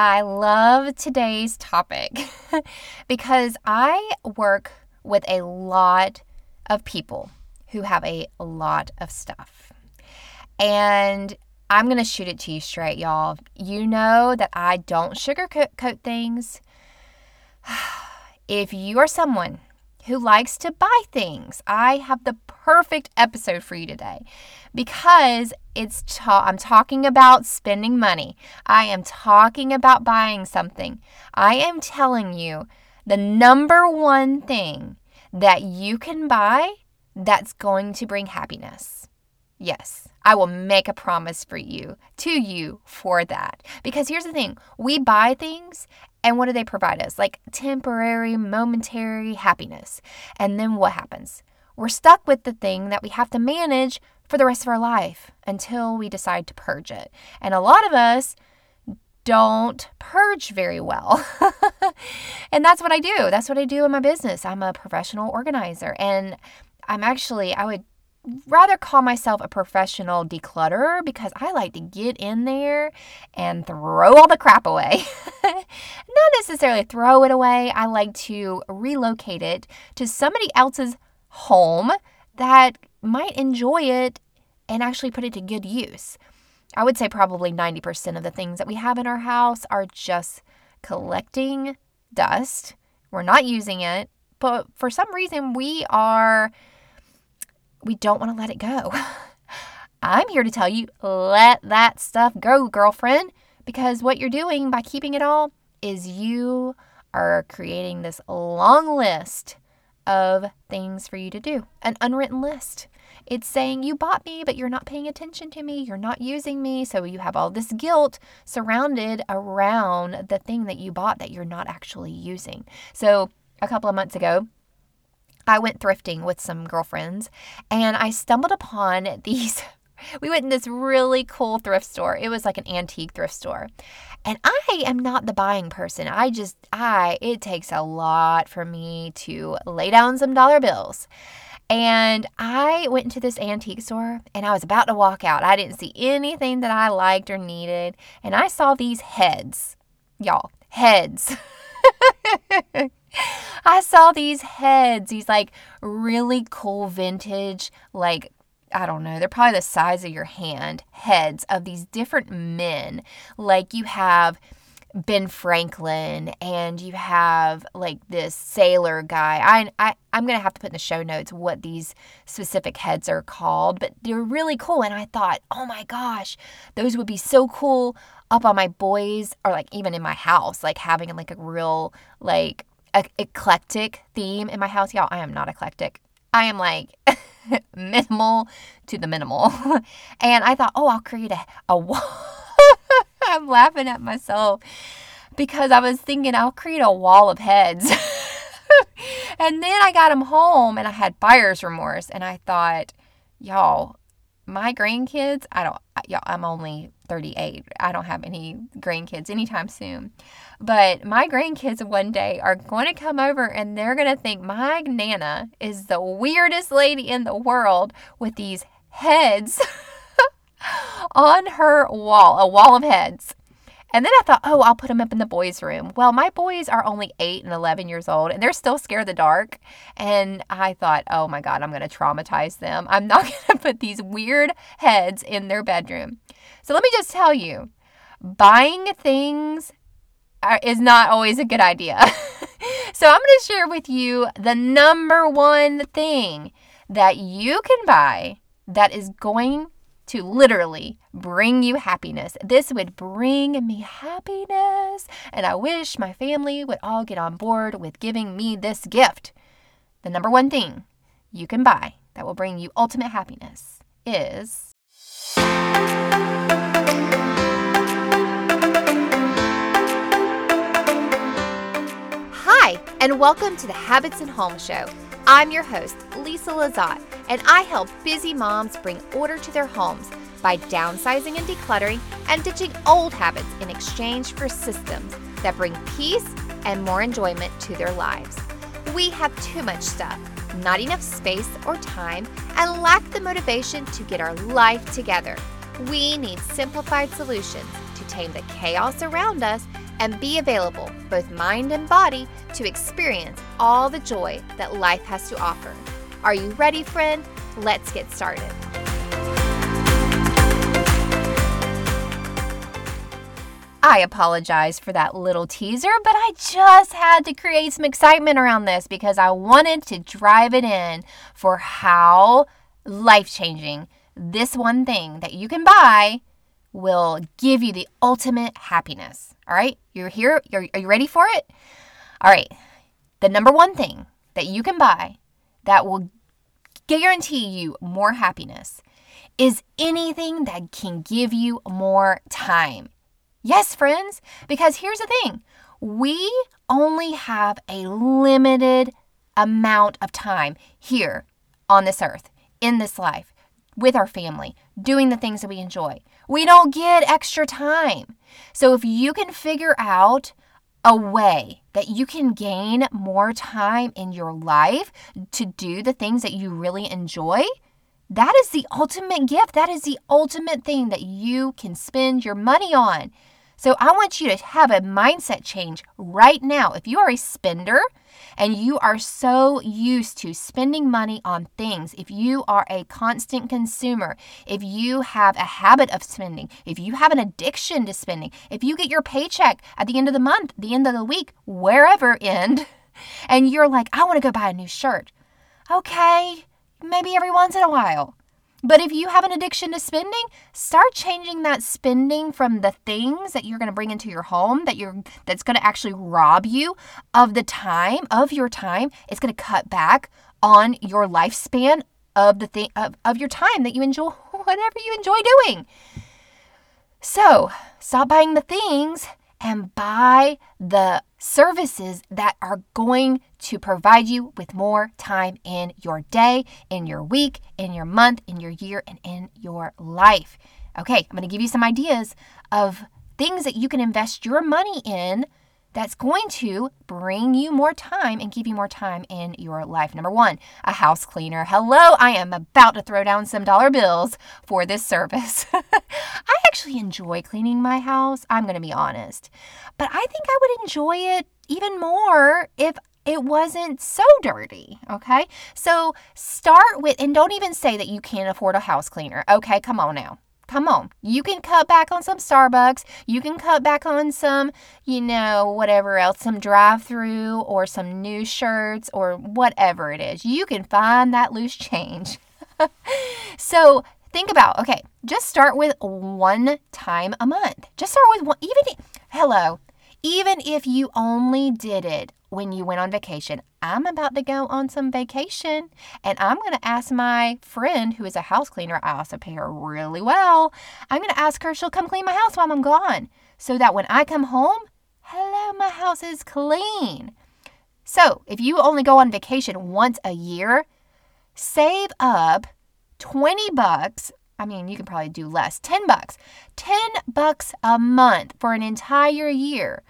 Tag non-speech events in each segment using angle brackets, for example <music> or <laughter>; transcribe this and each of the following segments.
I love today's topic <laughs> because I work with a lot of people who have a lot of stuff. And I'm going to shoot it to you straight, y'all. You know that I don't sugarcoat things. <sighs> If you are someone who likes to buy things, I have the perfect episode for you today because it's ta- I'm talking about spending money. I am talking about buying something. I am telling you the number one thing that you can buy that's going to bring happiness. Yes, I will make a promise for you, to you, for that. Because here's the thing we buy things and what do they provide us? Like temporary, momentary happiness. And then what happens? We're stuck with the thing that we have to manage for the rest of our life until we decide to purge it. And a lot of us don't purge very well. <laughs> and that's what I do. That's what I do in my business. I'm a professional organizer. And I'm actually, I would rather call myself a professional declutterer because I like to get in there and throw all the crap away. <laughs> Not necessarily throw it away, I like to relocate it to somebody else's home that might enjoy it and actually put it to good use. I would say probably 90% of the things that we have in our house are just collecting dust. We're not using it, but for some reason we are we don't want to let it go. <laughs> I'm here to tell you let that stuff go, girlfriend, because what you're doing by keeping it all is you are creating this long list of things for you to do, an unwritten list. It's saying you bought me, but you're not paying attention to me. You're not using me. So you have all this guilt surrounded around the thing that you bought that you're not actually using. So a couple of months ago, I went thrifting with some girlfriends and I stumbled upon <laughs> these. We went in this really cool thrift store. It was like an antique thrift store. And I am not the buying person. I just, I, it takes a lot for me to lay down some dollar bills. And I went into this antique store and I was about to walk out. I didn't see anything that I liked or needed. And I saw these heads. Y'all, heads. <laughs> <laughs> I saw these heads, these like really cool vintage, like I don't know, they're probably the size of your hand heads of these different men. Like you have Ben Franklin and you have like this sailor guy. I, I I'm gonna have to put in the show notes what these specific heads are called, but they're really cool. And I thought, oh my gosh, those would be so cool up on my boys or like even in my house, like having like a real like a- eclectic theme in my house. Y'all, I am not eclectic. I am like <laughs> minimal to the minimal. <laughs> and I thought, oh, I'll create a, a wall. <laughs> I'm laughing at myself because I was thinking I'll create a wall of heads. and then I got them home and I had buyer's remorse and I thought, y'all, my grandkids, I don't, y'all, I'm only 38. I don't have any grandkids anytime soon. But my grandkids one day are going to come over and they're going to think my Nana is the weirdest lady in the world with these heads <laughs> on her wall, a wall of heads. And then I thought, oh, I'll put them up in the boys' room. Well, my boys are only eight and 11 years old and they're still scared of the dark. And I thought, oh my God, I'm going to traumatize them. I'm not <laughs> going to put these weird heads in their bedroom. So let me just tell you buying things is not always a good idea. <laughs> so I'm going to share with you the number one thing that you can buy that is going to literally bring you happiness. This would bring me happiness. And I wish my family would all get on board with giving me this gift. The number one thing you can buy that will bring you ultimate happiness is. Hi, and welcome to the Habits and Home Show. I'm your host, Lisa Lizotte, and I help busy moms bring order to their homes by downsizing and decluttering and ditching old habits in exchange for systems that bring peace and more enjoyment to their lives. We have too much stuff, not enough space or time, and lack the motivation to get our life together. We need simplified solutions to tame the chaos around us and be available, both mind and body, to experience all the joy that life has to offer. Are you ready, friend? Let's get started. I apologize for that little teaser, but I just had to create some excitement around this because I wanted to drive it in for how life changing this one thing that you can buy will give you the ultimate happiness. All right, you're here. You're, are you ready for it? All right, the number one thing that you can buy that will guarantee you more happiness is anything that can give you more time. Yes, friends, because here's the thing we only have a limited amount of time here on this earth, in this life, with our family, doing the things that we enjoy. We don't get extra time. So if you can figure out a way that you can gain more time in your life to do the things that you really enjoy, that is the ultimate gift. That is the ultimate thing that you can spend your money on. So I want you to have a mindset change right now. If you are a spender and you are so used to spending money on things, if you are a constant consumer, if you have a habit of spending, if you have an addiction to spending, if you get your paycheck at the end of the month, the end of the week, wherever <laughs> end, and you're like, I want to go buy a new shirt. Okay, maybe every once in a while. But if you have an addiction to spending, start changing that spending from the things that you're going to bring into your home that you're that's going to actually rob you of the time of your time. It's going to cut back on your lifespan of the thing of, of your time that you enjoy <laughs> whatever you enjoy doing. So, stop buying the things and buy the services that are going to provide you with more time in your day, in your week, in your month, in your year, and in your life. Okay, I'm going to give you some ideas of things that you can invest your money in that's going to bring you more time and give you more time in your life. Number one, a house cleaner. Hello, I am about to throw down some dollar bills for this service. <laughs> I actually enjoy cleaning my house, I'm going to be honest. But I think I would enjoy it even more if it wasn't so dirty. Okay. So start with, and don't even say that you can't afford a house cleaner. Okay. Come on now. Come on. You can cut back on some Starbucks. You can cut back on some, you know, whatever else, some drive through or some new shirts or whatever it is. You can find that loose change. <laughs> so think about okay, just start with one time a month. Just start with one, even, hello, even if you only did it when you went on vacation. I'm about to go on some vacation and I'm going to ask my friend who is a house cleaner. I also pay her really well. I'm going to ask her she'll come clean my house while I'm gone so that when I come home, hello, my house is clean. So, if you only go on vacation once a year, save up 20 bucks. I mean, you can probably do less. 10 bucks. 10 bucks a month for an entire year.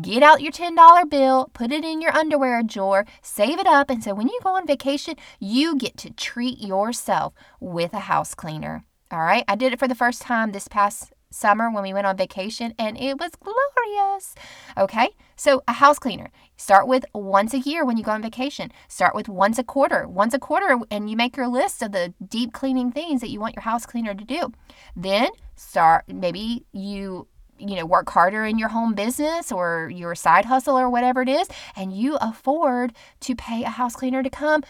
Get out your $10 bill, put it in your underwear drawer, save it up, and so when you go on vacation, you get to treat yourself with a house cleaner. All right, I did it for the first time this past summer when we went on vacation, and it was glorious. Okay, so a house cleaner. Start with once a year when you go on vacation. Start with once a quarter. Once a quarter, and you make your list of the deep cleaning things that you want your house cleaner to do. Then start, maybe you you know, work harder in your home business or your side hustle or whatever it is, and you afford to pay a house cleaner to come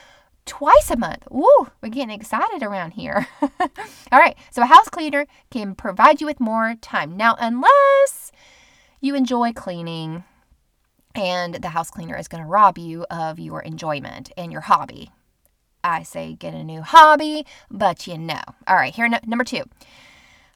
twice a month. Woo, we're getting excited around here. <laughs> All right, so a house cleaner can provide you with more time. Now, unless you enjoy cleaning and the house cleaner is going to rob you of your enjoyment and your hobby. I say get a new hobby, but you know. All right, here, no, number two.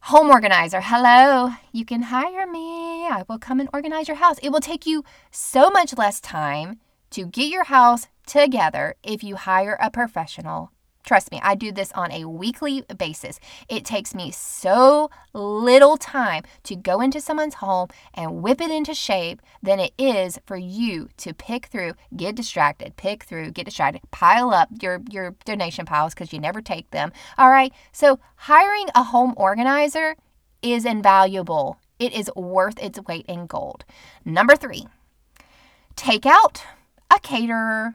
Home organizer, hello, you can hire me. I will come and organize your house. It will take you so much less time to get your house together if you hire a professional Trust me, I do this on a weekly basis. It takes me so little time to go into someone's home and whip it into shape than it is for you to pick through, get distracted, pick through, get distracted, pile up your, your donation piles because you never take them. All right. So hiring a home organizer is invaluable It is worth its weight in gold. Number three, take out a caterer,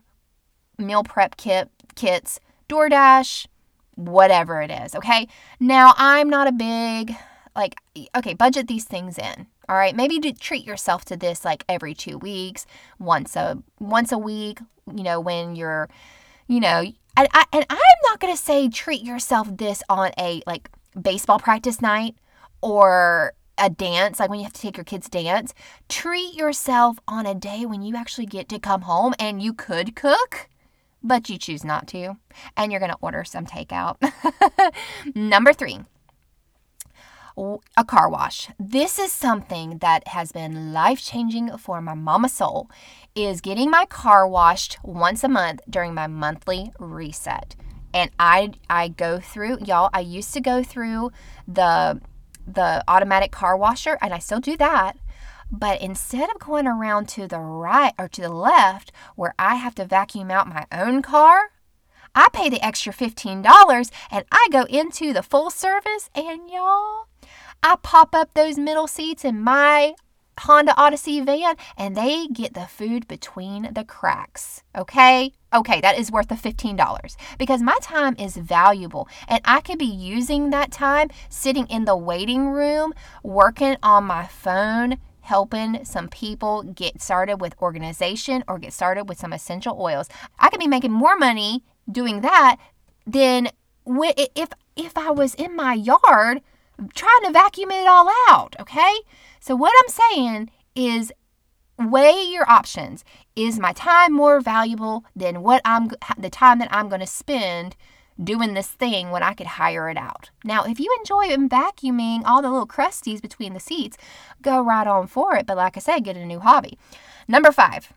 meal prep kit, kits, DoorDash, whatever it is. Okay. Now, I'm not a big, like, okay, budget these things in. All right, maybe treat yourself to this like every two weeks, once a once a week. You know when you're, you know, and, I, and I'm not gonna say treat yourself this on a like baseball practice night or a dance, like when you have to take your kids dance. Treat yourself on a day when you actually get to come home and you could cook but you choose not to, and you're going to order some takeout. <laughs> Number three, a car wash. This is something that has been life changing for my mama soul is getting my car washed once a month during my monthly reset. And I I go through y'all, I used to go through the the automatic car washer and I still do that. But instead of going around to the right or to the left where I have to vacuum out my own car, I pay the extra $15 and I go into the full service and y'all, I pop up those middle seats in my Honda Odyssey van and they get the food between the cracks. Okay? Okay, that is worth the $15 because my time is valuable and I could be using that time sitting in the waiting room working on my phone helping some people get started with organization or get started with some essential oils. I could be making more money doing that than if if I was in my yard trying to vacuum it all out, okay? So what I'm saying is weigh your options. Is my time more valuable than what I'm the time that I'm going to spend doing this thing when I could hire it out. Now, if you enjoy vacuuming all the little crusties between the seats, go right on for it. But like I said, get a new hobby. Number five,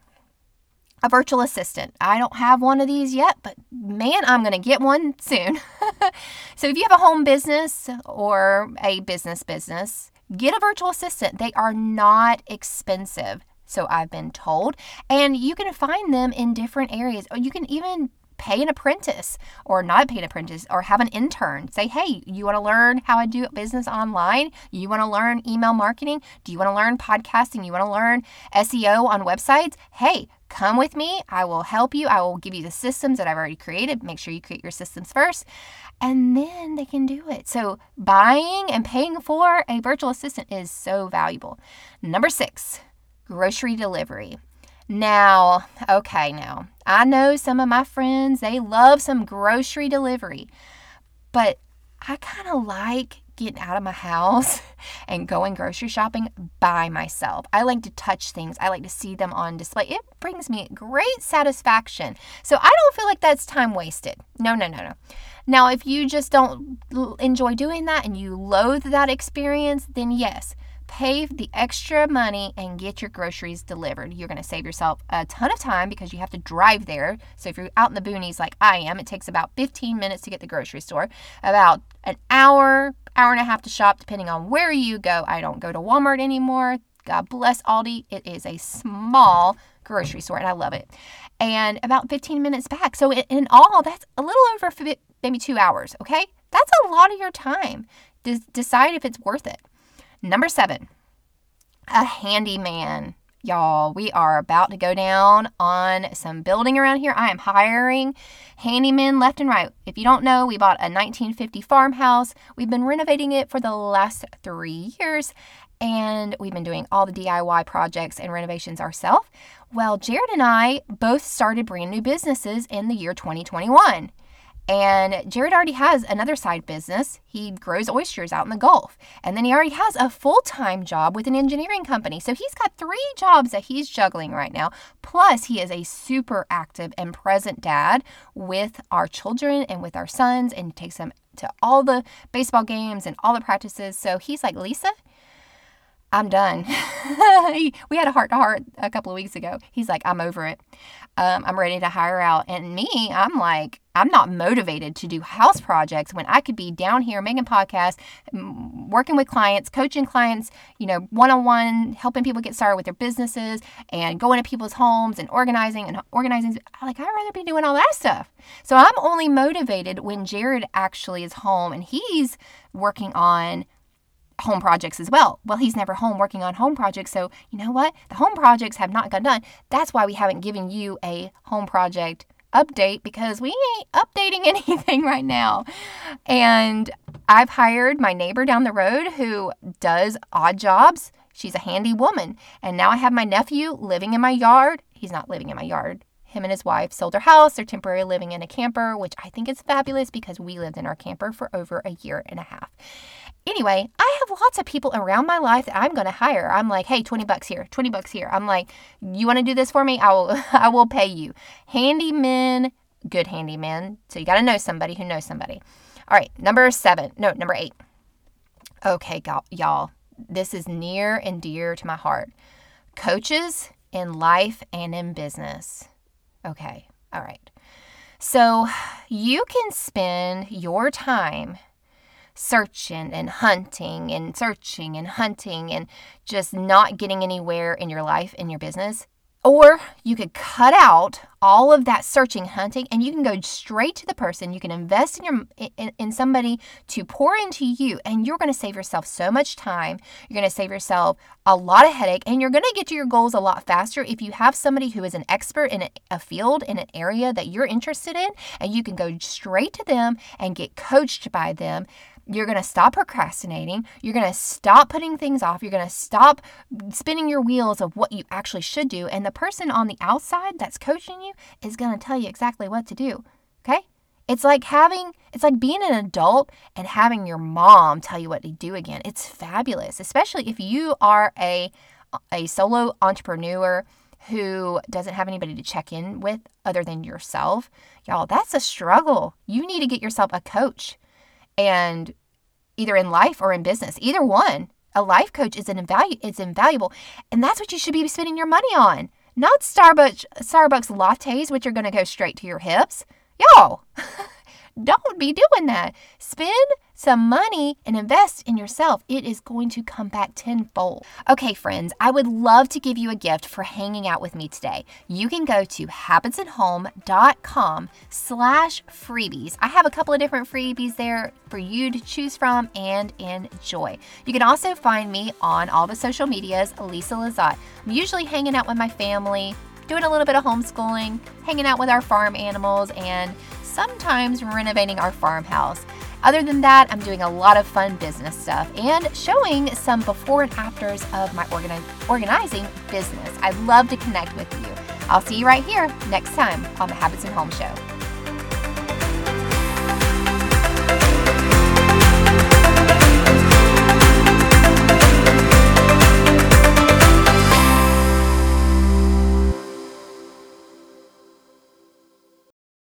a virtual assistant. I don't have one of these yet, but man, I'm going to get one soon. <laughs> so if you have a home business or a business business, get a virtual assistant. They are not expensive. So I've been told. And you can find them in different areas. You can even pay an apprentice or not pay an apprentice or have an intern. Say, hey, you want to learn how I do business online? You want to learn email marketing? Do you want to learn podcasting? You want to learn SEO on websites? Hey, come with me. I will help you. I will give you the systems that I've already created. Make sure you create your systems first, and then they can do it. So, buying and paying for a virtual assistant is so valuable. Number six, grocery delivery. Now, okay, now, I know some of my friends, they love some grocery delivery, but I kind of like getting out of my house <laughs> and going grocery shopping by myself. I like to touch things, I like to see them on display. It brings me great satisfaction. So I don't feel like that's time wasted. No, no, no, no. Now, if you just don't enjoy doing that and you loathe that experience, then yes, pay the extra money and get your groceries delivered. You're going to save yourself a ton of time because you have to drive there. So if you're out in the boonies like I am, it takes about 15 minutes to get the grocery store, about an hour, hour and a half to shop, depending on where you go. I don't go to Walmart anymore. God bless Aldi. It is a small grocery store and I love it. And about 15 minutes back. So in all, that's a little over maybe two hours, okay? That's a lot of your time. decide if it's worth it. Number seven, a handyman. Y'all, we are about to go down on some building around here. I am hiring handymen left and right. If you don't know, we bought a 1950 farmhouse. We've been renovating it for the last three years, and we've been doing all the DIY projects and renovations ourselves. Well, Jared and I both started brand new businesses in the year 2021. And Jared already has another side business. He grows oysters out in the Gulf. And then he already has a full time job with an engineering company. So he's got three jobs that he's juggling right now. Plus, he is a super active and present dad with our children and with our sons and takes them to all the baseball games and all the practices. So he's like, Lisa, I'm done. <laughs> we had a heart to heart a couple of weeks ago. He's like, I'm over it. Um, I'm ready to hire out. And me, I'm like, I'm not motivated to do house projects when I could be down here making podcasts, working with clients, coaching clients, you know, one on one, helping people get started with their businesses and going to people's homes and organizing and organizing. Like, I'd rather be doing all that stuff. So I'm only motivated when Jared actually is home and he's working on home projects as well. Well, he's never home working on home projects. So, you know what? The home projects have not got done. That's why we haven't given you a home project update because we ain't updating <laughs> anything right now. And I've hired my neighbor down the road who does odd jobs. She's a handy woman. And now I have my nephew living in my yard. He's not living in my yard. Him and his wife sold their house. They're temporarily living in a camper, which I think is fabulous because we lived in our camper for over a year and a half. Anyway, I have lots of people around my life that I'm going to hire. I'm like, hey, 20 bucks here, 20 bucks here. I'm like, you want to do this for me? I will, <laughs> I will pay you. Handyman, good handyman. So you got to know somebody who knows somebody. All right, number seven, no, number eight. Okay, y'all, this is near and dear to my heart. Coaches in life and in business. Okay, all right. So you can spend your time searching and hunting and searching and hunting and just not getting anywhere in your life, in your business. Or you could cut out all of that searching, hunting, and you can go straight to the person. You can invest in your in, in somebody to pour into you, and you're going to save yourself so much time. You're going to save yourself a lot of headache, and you're going to get to your goals a lot faster if you have somebody who is an expert in a, a field in an area that you're interested in, and you can go straight to them and get coached by them you're going to stop procrastinating. You're going to stop putting things off. You're going to stop spinning your wheels of what you actually should do. And the person on the outside that's coaching you is going to tell you exactly what to do. Okay? It's like having, it's like being an adult and having your mom tell you what to do again. It's fabulous, especially if you are a, a solo entrepreneur who doesn't have anybody to check in with other than yourself. Y'all, that's a struggle. You need to get yourself a coach and either in life or in business, either one. A life coach is an invalu- it's invaluable, and that's what you should be spending your money on. Not Starbucks Starbucks lattes, which are going to go straight to your hips. Y'all, <laughs> don't be doing that. Spend some money and invest in yourself, it is going to come back tenfold. Okay, friends, I would love to give you a gift for hanging out with me today. You can go to habitsandhome.com slash freebies. I have a couple of different freebies there for you to choose from and enjoy. You can also find me on all the social medias, Lisa Lizotte. I'm usually hanging out with my family, doing a little bit of homeschooling, hanging out with our farm animals, and sometimes renovating our farmhouse. Other than that, I'm doing a lot of fun business stuff and showing some before and afters of my organi- organizing business. I'd love to connect with you. I'll see you right here next time on the Habits and Home Show.